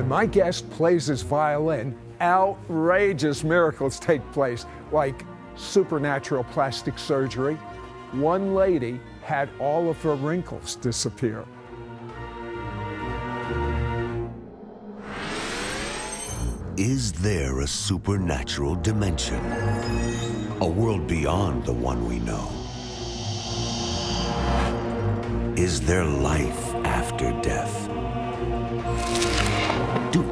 When my guest plays his violin, outrageous miracles take place, like supernatural plastic surgery. One lady had all of her wrinkles disappear. Is there a supernatural dimension? A world beyond the one we know? Is there life after death?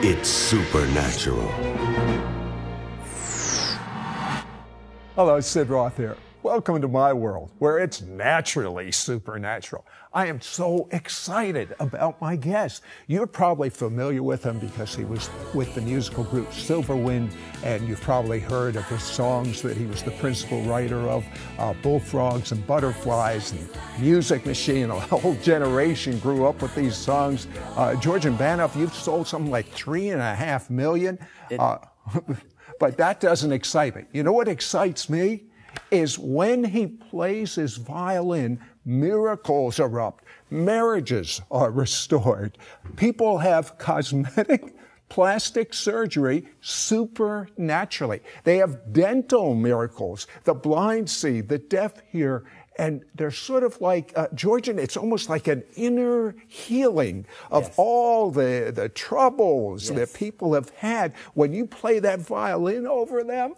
It's Supernatural. Hello, Sid Roth here. Welcome to my world, where it's naturally supernatural. I am so excited about my guest. You're probably familiar with him because he was with the musical group Silverwind, and you've probably heard of his songs that he was the principal writer of uh, Bullfrogs and Butterflies and Music Machine. A whole generation grew up with these songs. Uh, Georgian Banov, you've sold something like three and a half million. Uh, but that doesn't excite me. You know what excites me? Is when he plays his violin, miracles erupt, marriages are restored, people have cosmetic plastic surgery supernaturally. They have dental miracles. The blind see, the deaf hear, and they're sort of like uh, Georgian. It's almost like an inner healing of Yes. all the the troubles Yes. that people have had. When you play that violin over them,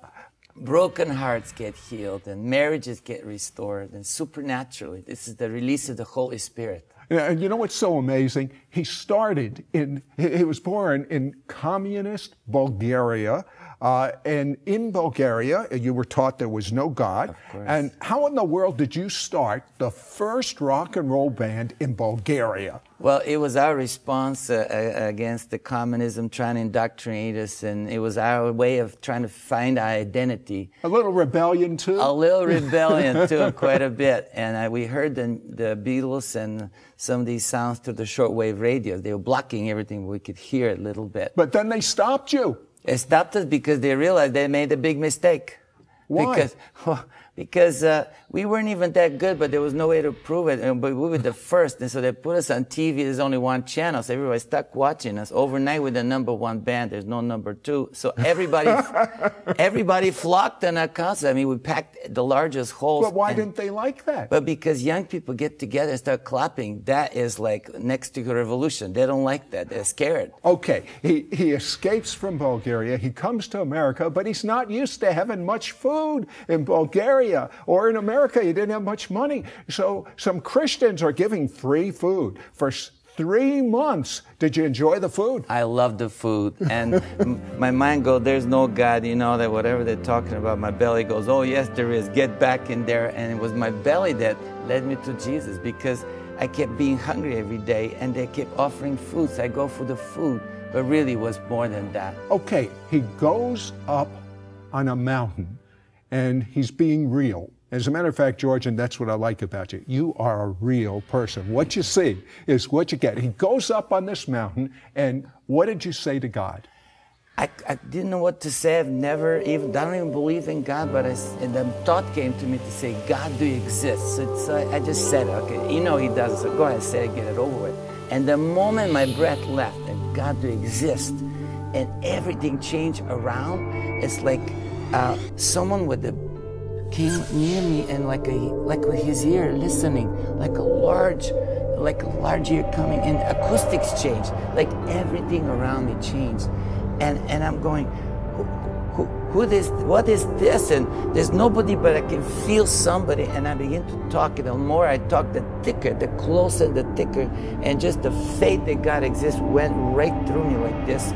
broken hearts get healed and marriages get restored and supernaturally this is the release of the holy spirit And you know what's so amazing? He started in, he was born in communist Bulgaria. Uh, and in Bulgaria, you were taught there was no God. course. And how in the world did you start the first rock and roll band in Bulgaria? well it was our response uh, uh, against the communism trying to indoctrinate us and it was our way of trying to find our identity A little rebellion too? a little rebellion too quite a bit and uh, we heard the, the beatles and some of these sounds through the shortwave radio they were blocking everything we could hear a little bit But then they stopped you. It stopped us because they realized they made a big mistake. Why? Because, because uh, we weren't even that good, but there was no way to prove it. And, but we were the first, and so they put us on TV. There's only one channel, so everybody stuck watching us. Overnight, we're the number one band. There's no number two, so everybody, everybody flocked on our concert. I mean, we packed the largest halls. But why and- didn't they like that? But because young people get together and start clapping, that is like next to a revolution. They don't like that. They're scared. Okay, he, he escapes from Bulgaria. He comes to America, but he's not used to having much food in Bulgaria or in America. you didn't have much money. So some Christians are giving free food for three months. Did you enjoy the food? I love the food, and my mind goes, "There's no God," you know that whatever they're talking about. My belly goes, "Oh yes, there is. Get back in there." And it was my belly that led me to Jesus because I kept being hungry every day, and they kept offering food. So I go for the food, but really it was more than that. Okay, he goes up on a mountain and he's being real. As a matter of fact, Georgian, that's what I like about you. You are a real person. What you see is what you get. He goes up on this mountain, and what did you say to God? I, I didn't know what to say. I've never even, I don't even believe in God, but I, and the thought came to me to say, God, do you exist? So, so I, uh, I just said, okay, you know He does, so go ahead, say it, get it over with. And the moment my breath left and God, do you exist? And everything changed around. It's like uh, someone with the came near me and like a like with his ear listening, like a large like a large ear coming and acoustics changed. Like everything around me changed. And and I'm going, who, who, who this what is this? And there's nobody but I can feel somebody and I begin to talk and the more I talk the thicker, the closer the thicker and just the faith that God exists went right through me like this.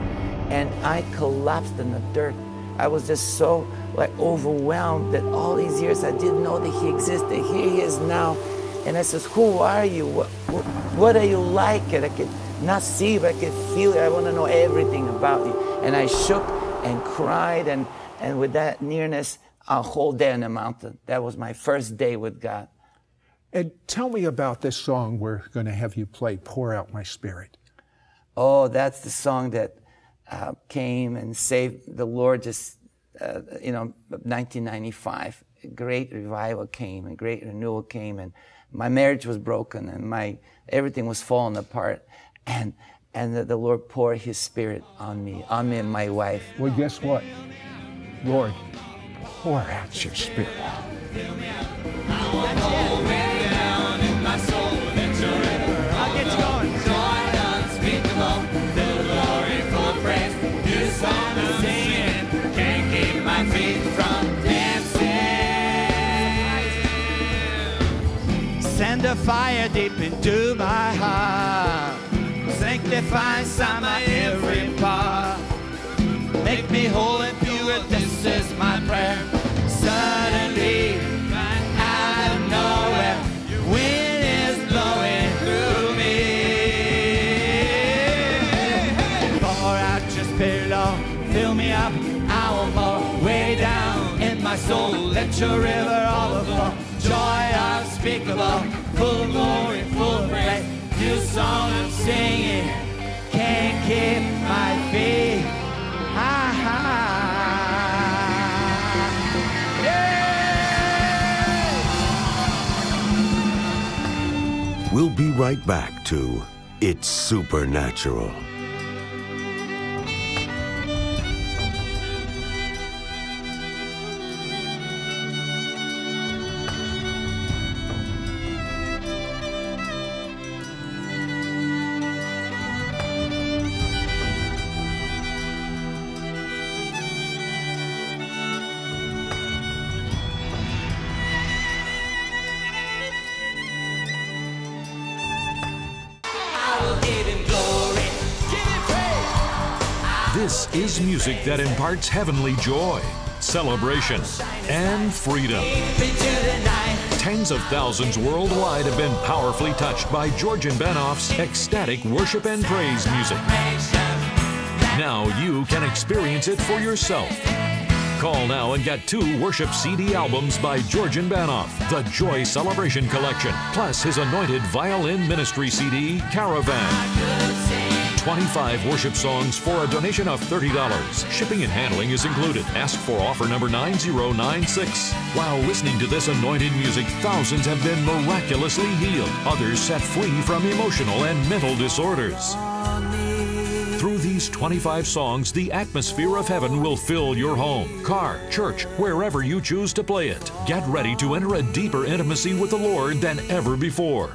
And I collapsed in the dirt. I was just so like overwhelmed that all these years I didn't know that he existed. Here he is now. And I says, who are you? What, what, what are you like? And I could not see, but I could feel it. I want to know everything about you. And I shook and cried, and, and with that nearness, a whole day on the mountain. That was my first day with God. And tell me about this song we're going to have you play, Pour Out My Spirit. Oh, that's the song that uh, came and saved the Lord just, uh, you know, 1995. A great revival came and great renewal came and my marriage was broken and my everything was falling apart. And and the, the Lord poured his spirit on me, on me and my wife. Well, guess what? Lord, pour out your spirit. Send a fire deep into my heart. Sanctify my every part. Make me whole and pure. This is my prayer. Suddenly, out of nowhere, wind is blowing through me. Pour out your spirit, Lord. Fill me up. I want more. Way down in my soul. Let your river overflow. Joy unspeakable. Full of glory, full of praise. New song I'm singing. Can't keep my feet. We'll be right back to It's Supernatural. This is music that imparts heavenly joy, celebration, and freedom. Tens of thousands worldwide have been powerfully touched by Georgian Banov's ecstatic worship and praise music. Now you can experience it for yourself. Call now and get two worship CD albums by Georgian Banov, the Joy Celebration Collection, plus his anointed violin ministry CD, Caravan. 25 worship songs for a donation of $30. Shipping and handling is included. Ask for offer number 9096. While listening to this anointed music, thousands have been miraculously healed, others set free from emotional and mental disorders. Through these 25 songs, the atmosphere of heaven will fill your home, car, church, wherever you choose to play it. Get ready to enter a deeper intimacy with the Lord than ever before.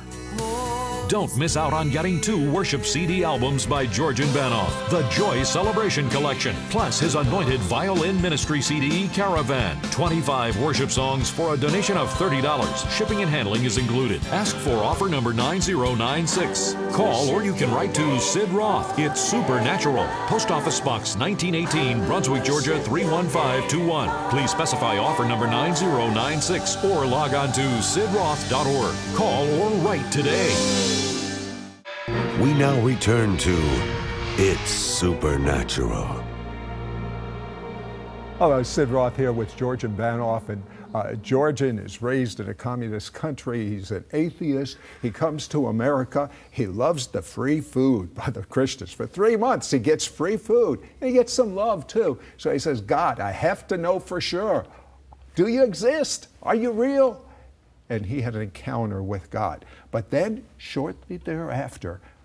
Don't miss out on getting two worship CD albums by Georgian Banov, the Joy Celebration Collection, plus his anointed violin ministry CD, Caravan. 25 worship songs for a donation of $30. Shipping and handling is included. Ask for offer number 9096. Call or you can write to Sid Roth. It's Supernatural. Post Office Box 1918, Brunswick, Georgia 31521. Please specify offer number 9096 or log on to sidroth.org. Call or write today. We now return to It's Supernatural. Hello, Sid Roth here with Georgian Banov. And uh, Georgian is raised in a communist country. He's an atheist. He comes to America. He loves the free food by the Christians. For three months, he gets free food. And he gets some love too. So he says, God, I have to know for sure. Do you exist? Are you real? And he had an encounter with God. But then, shortly thereafter, the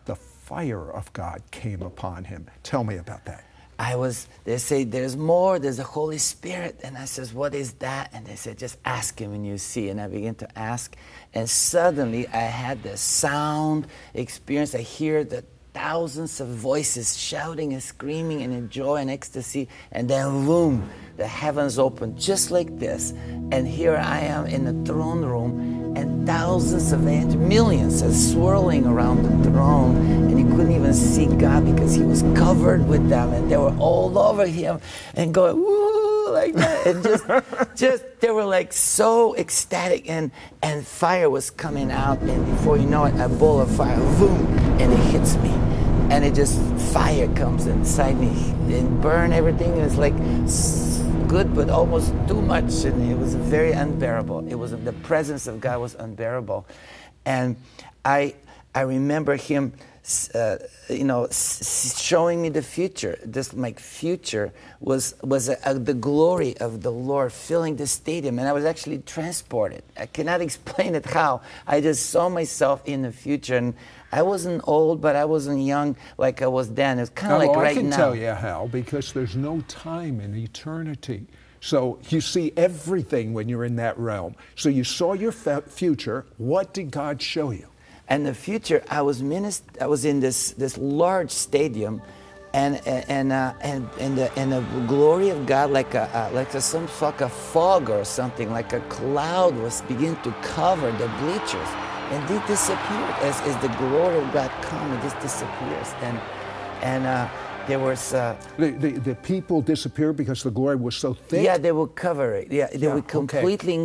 fire of God came upon him. Tell me about that. I was, they say, there's more, there's the Holy Spirit. And I says, what is that? And they said, just ask him and you see. And I began to ask. And suddenly I had the sound experience. I hear the thousands of voices shouting and screaming and in joy and ecstasy. And then, boom, the heavens open just like this. And here I am in the throne room and thousands of angels, millions, are swirling around the throne. And he couldn't even see God because he was covered with them, and they were all over him and going woo like that, and just, just they were like so ecstatic, and and fire was coming out, and before you know it, a ball of fire, boom, and it hits me. and it just fire comes inside me and burn everything. And it's like good, but almost too much, and it was very unbearable. It was the presence of God was unbearable, and I I remember him. Uh, you know, showing me the future. This my future was was a, a, the glory of the Lord filling the stadium, and I was actually transported. I cannot explain it how. I just saw myself in the future, and I wasn't old, but I wasn't young like I was then. It's kind of Oh, like I right can now. tell you how, because there's no time in eternity. So you see everything when you're in that realm. So you saw your future. What did God show you? And the future, I was minist- I was in this this large stadium, and and uh, and and the, and the glory of God, like a uh, like a, some like a fog or something, like a cloud was beginning to cover the bleachers, and they disappeared as, as the glory of God come, it just disappears, and and uh, there was. Uh, The, the, the people disappeared because the glory was so thick. yeah, they would cover it. Yeah, they Yeah, would okay. Uh-huh. completely.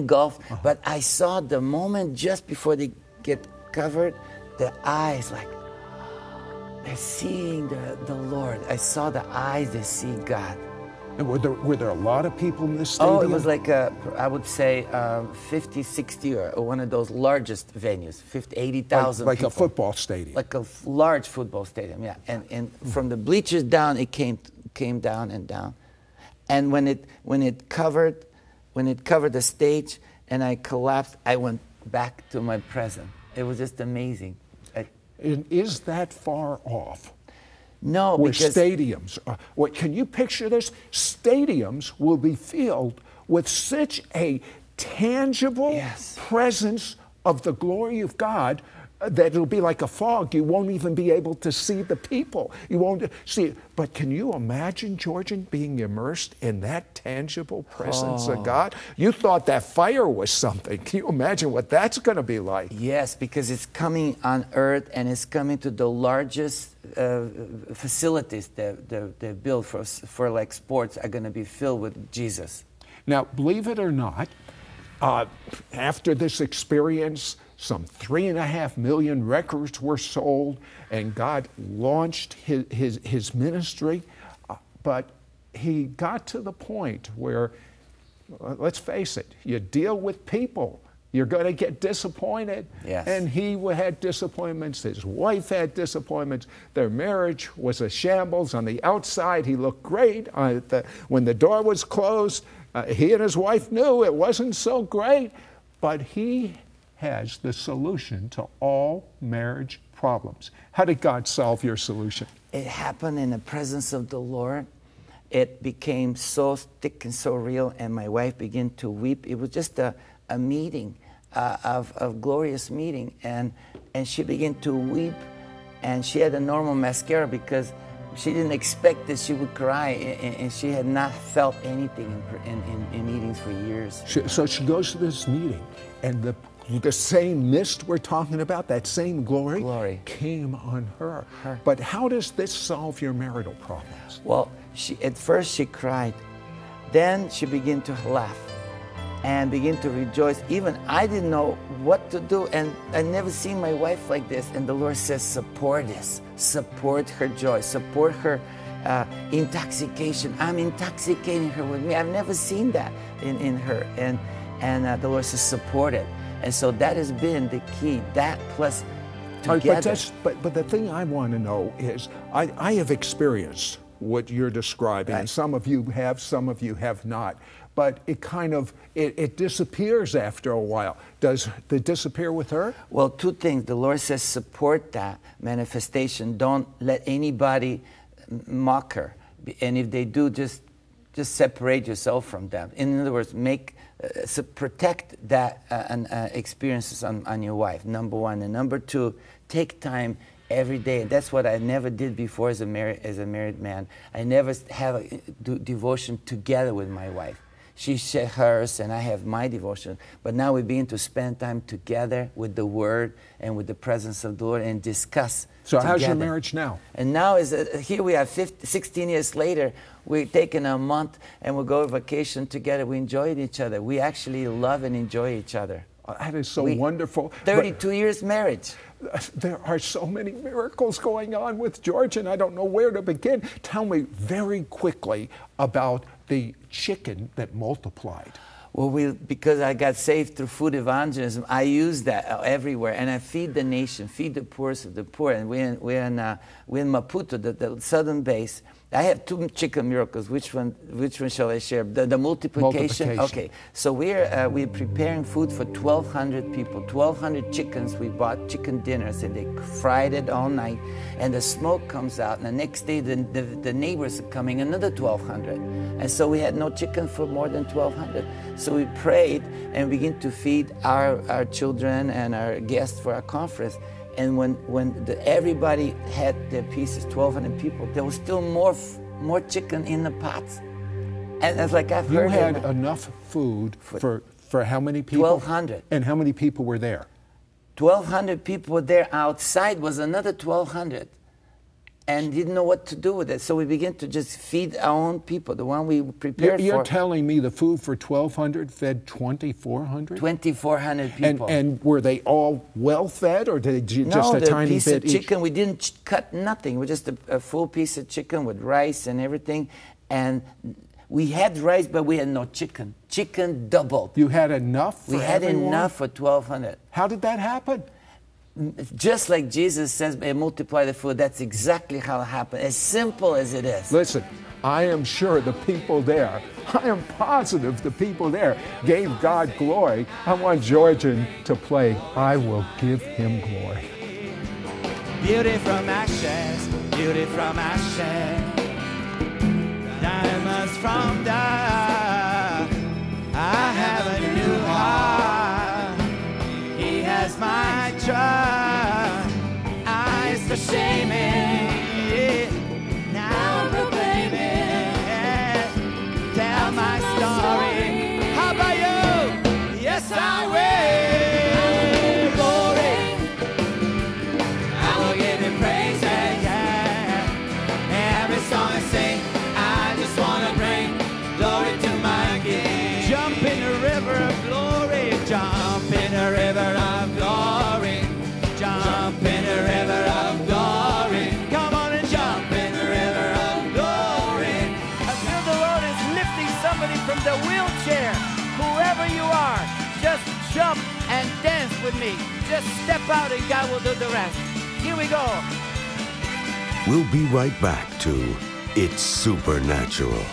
But I saw the moment just before they get covered, the eyes like they're seeing the, the Lord. I saw the eyes they see God. And were there, were there a lot of people in this stadium? Oh, it was like a, I would say um, 50, 60 or or one of those largest venues, 50, 80,000 like, like a football stadium. Like a large football stadium, yeah. And, and from the bleachers down, it came, came down and down. And when it, when it covered, when it covered the stage and I collapsed, I went back to my present. It was just amazing. I, and is that far off? No, where because stadiums are. What, can you picture this? Stadiums will be filled with such a tangible Yes. presence of the glory of God that it'll be like a fog. You won't even be able to see the people. You won't see. But can you imagine, Georgian, being immersed in that tangible presence Oh. of God? You thought that fire was something. Can you imagine what that's going to be like? Yes, because it's coming on Earth and it's coming to the largest uh, facilities that they, build for, for like sports are going to be filled with Jesus. Now, believe it or not, uh, after this experience, some three and a half million records were sold, and God launched his, his, his ministry. Uh, but he got to the point where, uh, let's face it, you deal with people. You're going to get disappointed. Yes. And he had disappointments. His wife had disappointments. Their marriage was a shambles. On the outside, he looked great. Uh, the, when the door was closed, uh, he and his wife knew it wasn't so great. But he has the solution to all marriage problems. How did God solve your solution? It happened in the presence of the Lord. It became so thick and so real, and my wife began to weep. It was just a, a meeting, uh, of, of glorious meeting, and, and she began to weep, and she had a normal mascara because she didn't expect that she would cry, and, she had not felt anything in, in, in, in meetings for years. She, so she goes to this meeting, and the, the same mist we're talking about, that same glory, Glory. came on her. Her. But how does this solve your marital problems? Well, she, at first she cried. Then she began to laugh and begin to rejoice. Even I didn't know what to do, and I never seen my wife like this. And the Lord says, support this, support her joy, support her uh, intoxication. I'm intoxicating her with me. I've never seen that in, in her. And, and uh, the Lord says, support it. And so that has been the key. That plus right, together. but, that's, but, but the thing I want to know is I, I have experienced what you're describing, Right. some of you have, some of you have not. But it kind of it, it disappears after a while. Does it disappear with her? Well, two things. The Lord says support that manifestation. Don't let anybody mock her. And if they do, just just separate yourself from them. In other words, make uh, so protect that uh, an, uh, experiences on, on your wife. Number one, and number two, take time every day. That's what I never did before as a married as a married man. I never have devotion together with my wife. She shares hers and I have my devotion. But now we begin to spend time together with the Word and with the presence of the Lord and discuss. So how's your marriage now? And now is uh, here we are 50, 16 years later. We're taking a month and we go on vacation together. We enjoy each other. We actually love and enjoy each other. Uh, That is so We- wonderful. But- 32 years marriage. there are so many miracles going on with George, and I don't know where to begin. Tell me very quickly about the chicken that multiplied. Well, we, because I got saved through food evangelism, I use that everywhere, and I feed the nation, feed the poorest of the poor. And we're in, we're in, uh, we're in Maputo, the, the southern base, I have two chicken miracles. Which one? Which one shall I share? The, the multiplication? multiplication. Okay. So we're uh, we're preparing food for 1,200 people. 1,200 chickens. We bought chicken dinners and they fried it all night, and the smoke comes out. And the next day, the, the, the neighbors are coming, another 1,200. And so we had no chicken for more than 1,200. So we prayed and began to feed our our children and our guests for our conference. And when, when the, everybody had their pieces, 1,200 people, there was still more, more chicken in the pots. And it's like I've you heard had it. enough food for, for how many people? 1,200. And how many people were there? 1,200 people were there. Outside was another 1,200 and didn't know what to do with it. So we began to just feed our own people, the one we You're, prepared you're for. telling me the food for 1,200 fed 2,400? 2,400 people. and were they all well fed, or did you just no, a the tiny piece bit of chicken, we didn't ch- cut nothing. It was just a, a full piece of chicken with rice and everything. And we had rice, but we had no chicken. Chicken doubled. You had enough for we had everyone? enough for 1,200. How did that happen? Just like Jesus says, eh, multiply the food. That's exactly how it happened. As simple as it is. Listen, I am sure the people there, I am positive the people there gave God glory. I want Georgian to play I Will Give Him Glory. Beauty from ashes, beauty from ashes, diamonds from dust. I have a My trust. I used to shame dance with me. Just step out and God will do the rest. Here we go. We'll be right back to It's Supernatural.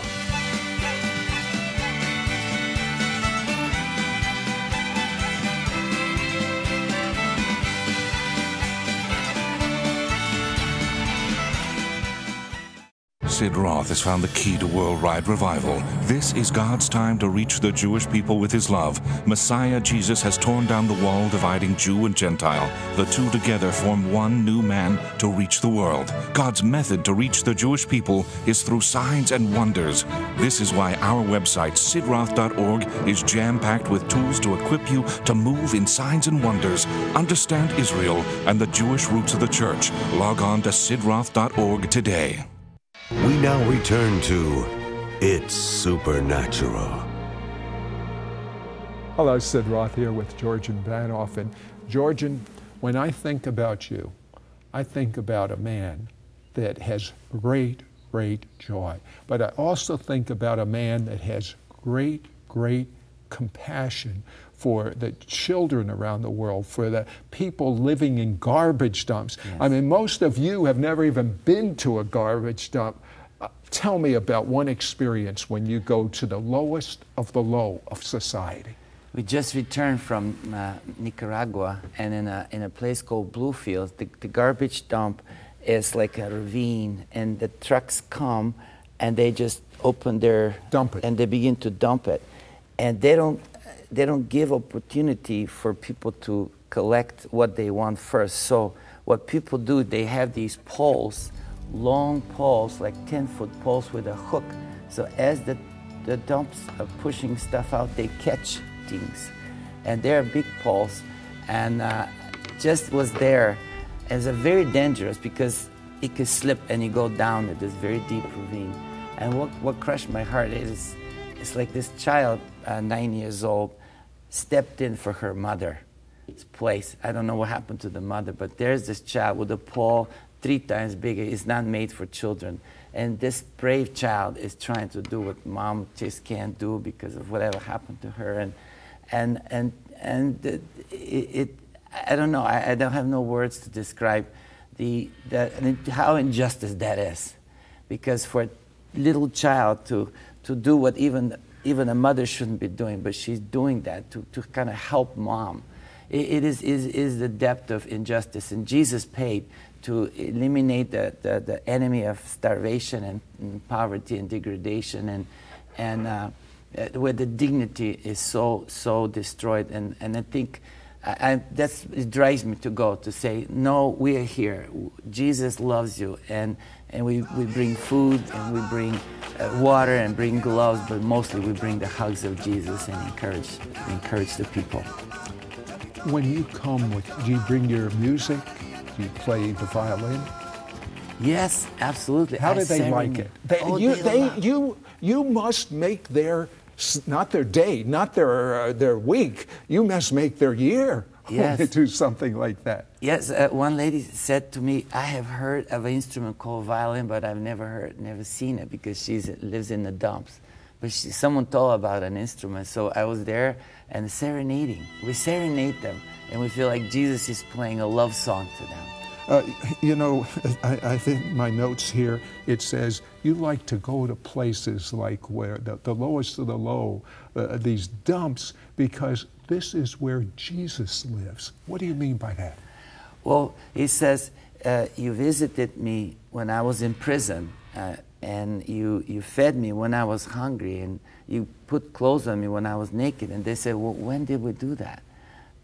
Sid Roth has found the key to worldwide revival. This is God's time to reach the Jewish people with his love. Messiah Jesus has torn down the wall dividing Jew and Gentile. The two together form one new man to reach the world. God's method to reach the Jewish people is through signs and wonders. This is why our website, sidroth.org, is jam packed with tools to equip you to move in signs and wonders, understand Israel and the Jewish roots of the church. Log on to sidroth.org today. We now return to It's Supernatural. Hello, Sid Roth here with Georgian Banov. And Georgian, when I think about you, I think about a man that has great, great joy. But I also think about a man that has great, great compassion for the children around the world, for the people living in garbage dumps. I mean, most of you have never even been to a garbage dump. Uh, tell me about one experience when you go to the lowest of the low of society. We just returned from uh, Nicaragua, and in a, in a place called Bluefield, the, the garbage dump is like a ravine, and the trucks come and they just open their Dump it. and they begin to dump it, and they don't they don't give opportunity for people to collect what they want first. So what people do, they have these poles, long poles, like 10 foot poles with a hook. So as the the dumps are pushing stuff out, they catch things. And they're big poles. And uh, just was there. It's a very dangerous because it could slip and you go down at this very deep ravine. And what, what crushed my heart is it's like this child, uh, nine years old, stepped in for her mother's place. I don't know what happened to the mother, but there's this child with a paw three times bigger. It's not made for children. And this brave child is trying to do what mom just can't do because of whatever happened to her. And, and, and, and it, it I don't know, I, I, don't have no words to describe the, the, how injustice that is. Because for a little child to, to do what even, even a mother shouldn't be doing, but she's doing that to, to kind of help mom, it, it is, is, is the depth of injustice. And Jesus paid to eliminate the, the, the enemy of starvation and, and, poverty and degradation and, and uh, where the dignity is so, so destroyed. And, and I think I, I, that's, it drives me to go to say, no, we are here. Jesus loves you. And, and we, we bring food and we bring uh, water and bring gloves, but mostly we bring the hugs of Jesus and encourage, encourage the people. When you come, with, do you bring your music? Do you play the violin? Yes, absolutely. How do they like it? They, oh, you, they, they you, you must make their not their day, not their, uh, their week. You must make their year yes. when do something like that. Yes, uh, one lady said to me, I have heard of an instrument called violin, but I've never heard, never seen it because she lives in the dumps. But she, someone told about an instrument, so I was there and serenading. We serenade them, and we feel like Jesus is playing a love song to them. Uh, you know, I, I, think my notes here, it says you like to go to places like where the, the lowest of the low, uh, these dumps, because this is where Jesus lives. What do you mean by that? Well, he says, uh, You visited me when I was in prison, uh, and you, you fed me when I was hungry, and you put clothes on me when I was naked. And they said, Well, when did we do that?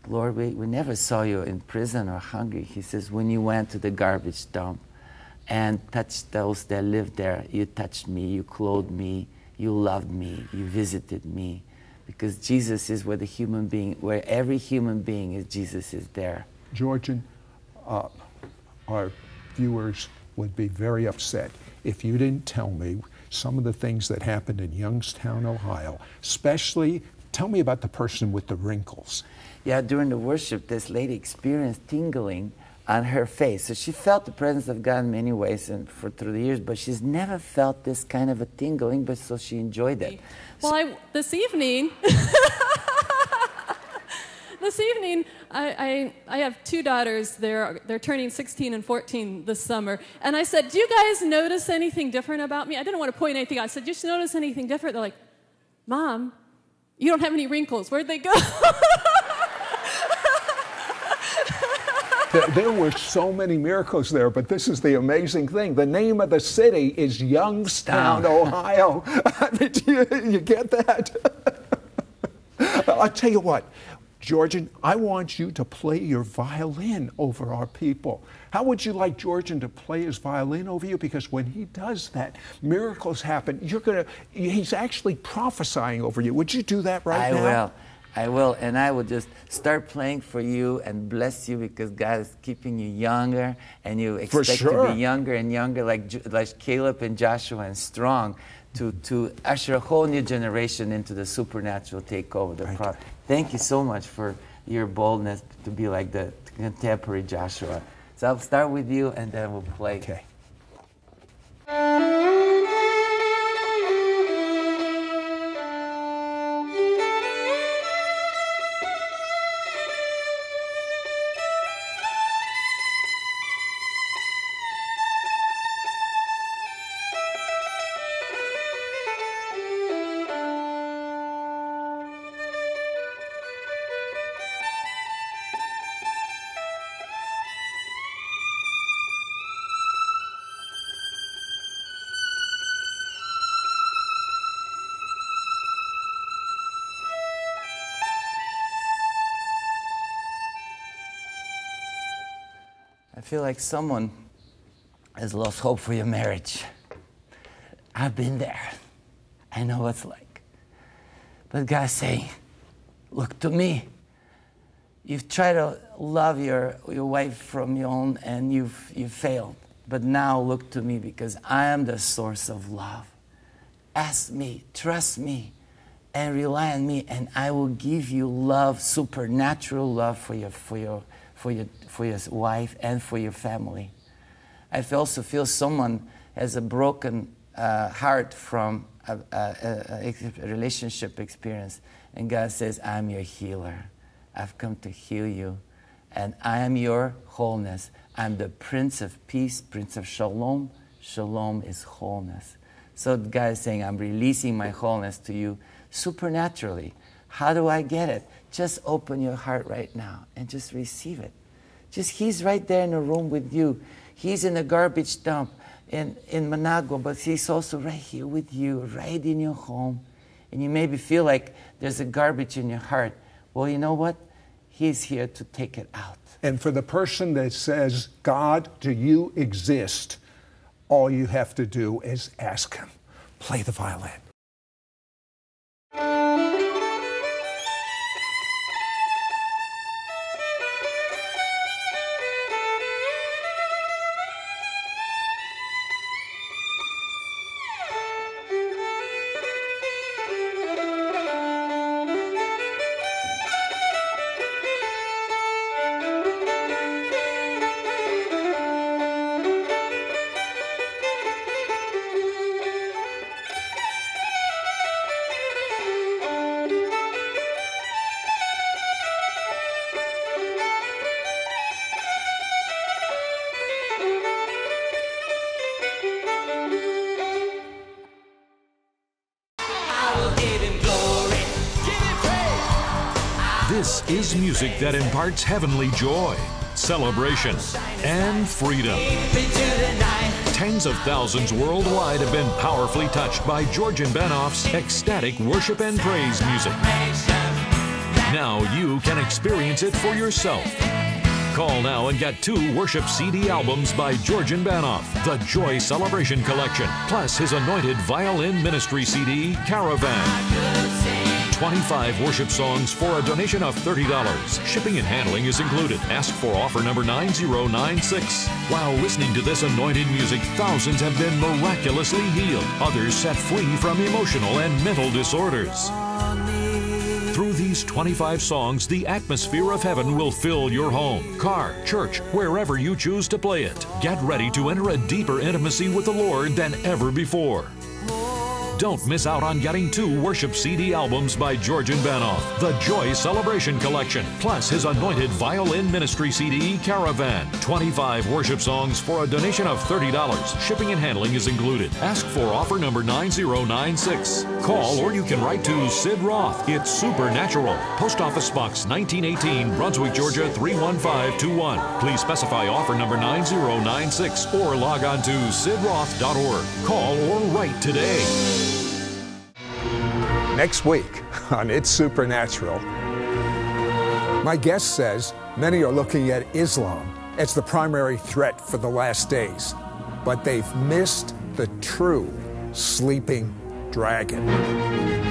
Lord, we, we never saw you in prison or hungry. He says, when you went to the garbage dump and touched those that lived there, you touched me, you clothed me, you loved me, you visited me. Because Jesus is where the human being, where every human being is, Jesus is there. Georgian, uh, our viewers would be very upset if you didn't tell me some of the things that happened in Youngstown, Ohio, especially tell me about the person with the wrinkles yeah, during the worship, this lady experienced tingling on her face. So she felt the presence of God in many ways and for through the years, but she's never felt this kind of a tingling, but so she enjoyed it. Well, so, I, this evening, this evening, I, I, I, have two daughters. They're, they're turning 16 and 14 this summer. And I said, Do you guys notice anything different about me? I didn't want to point anything out. I said, Just notice anything different? They're like, Mom, you don't have any wrinkles. Where'd they go? there were so many miracles there, but this is the amazing thing. The name of the city is Youngstown, oh. Ohio. I mean, you, you get that? I'll tell you what, Georgian, I want you to play your violin over our people. How would you like Georgian to play his violin over you? Because when he does that, miracles happen. You're gonna. He's actually prophesying over you. Would you do that right I now? I will. I will, and I will just start playing for you and bless you because God is keeping you younger, and you expect sure. to be younger and younger, like like Caleb and Joshua, and strong to to usher a whole new generation into the supernatural takeover. The right. Thank you so much for your boldness to be like the contemporary Joshua. So I'll start with you, and then we'll play. Okay. Feel like someone has lost hope for your marriage. I've been there. I know what it's like. But God's saying, look to me. You've tried to love your, your wife from your own and you've, you've failed. But now look to me because I am the source of love. Ask me, trust me, and rely on me, and I will give you love, supernatural love for your, for your, for your, for your wife and for your family. I also feel someone has a broken uh, heart from a, a, a, relationship experience, and God says, I'm your healer. I've come to heal you, and I am your wholeness. I'm the Prince of Peace, Prince of Shalom. Shalom is wholeness. So God is saying, I'm releasing my wholeness to you supernaturally. How do I get it? Just open your heart right now and just receive it. Just He's right there in the room with you. He's in the garbage dump in, in Managua, but He's also right here with you, right in your home. And you maybe feel like there's a garbage in your heart. Well, you know what? He's here to take it out. And for the person that says, God, do you exist? All you have to do is ask Him. Play the violin. Is music that imparts heavenly joy, celebration, and freedom. Tens of thousands worldwide have been powerfully touched by Georgian Banov's ecstatic worship and praise music. Now you can experience it for yourself. Call now and get two worship CD albums by Georgian Banov, the Joy Celebration Collection, plus his anointed violin ministry CD, Caravan. 25 worship songs for a donation of $30. Shipping and handling is included. Ask for offer number 9096. While listening to this anointed music, thousands have been miraculously healed, others set free from emotional and mental disorders. Through these 25 songs, the atmosphere of heaven will fill your home, car, church, wherever you choose to play it. Get ready to enter a deeper intimacy with the Lord than ever before. Don't miss out on getting two worship CD albums by Georgian Banov, the Joy Celebration Collection, plus his anointed violin ministry CD, Caravan. 25 worship songs for a donation of $30. Shipping and handling is included. Ask for offer number 9096. Call or you can write to Sid Roth. It's Supernatural. Post Office Box 1918, Brunswick, Georgia 31521. Please specify offer number 9096 or log on to sidroth.org. Call or write today. Next week on It's Supernatural, my guest says many are looking at Islam as the primary threat for the last days, but they've missed the true sleeping dragon.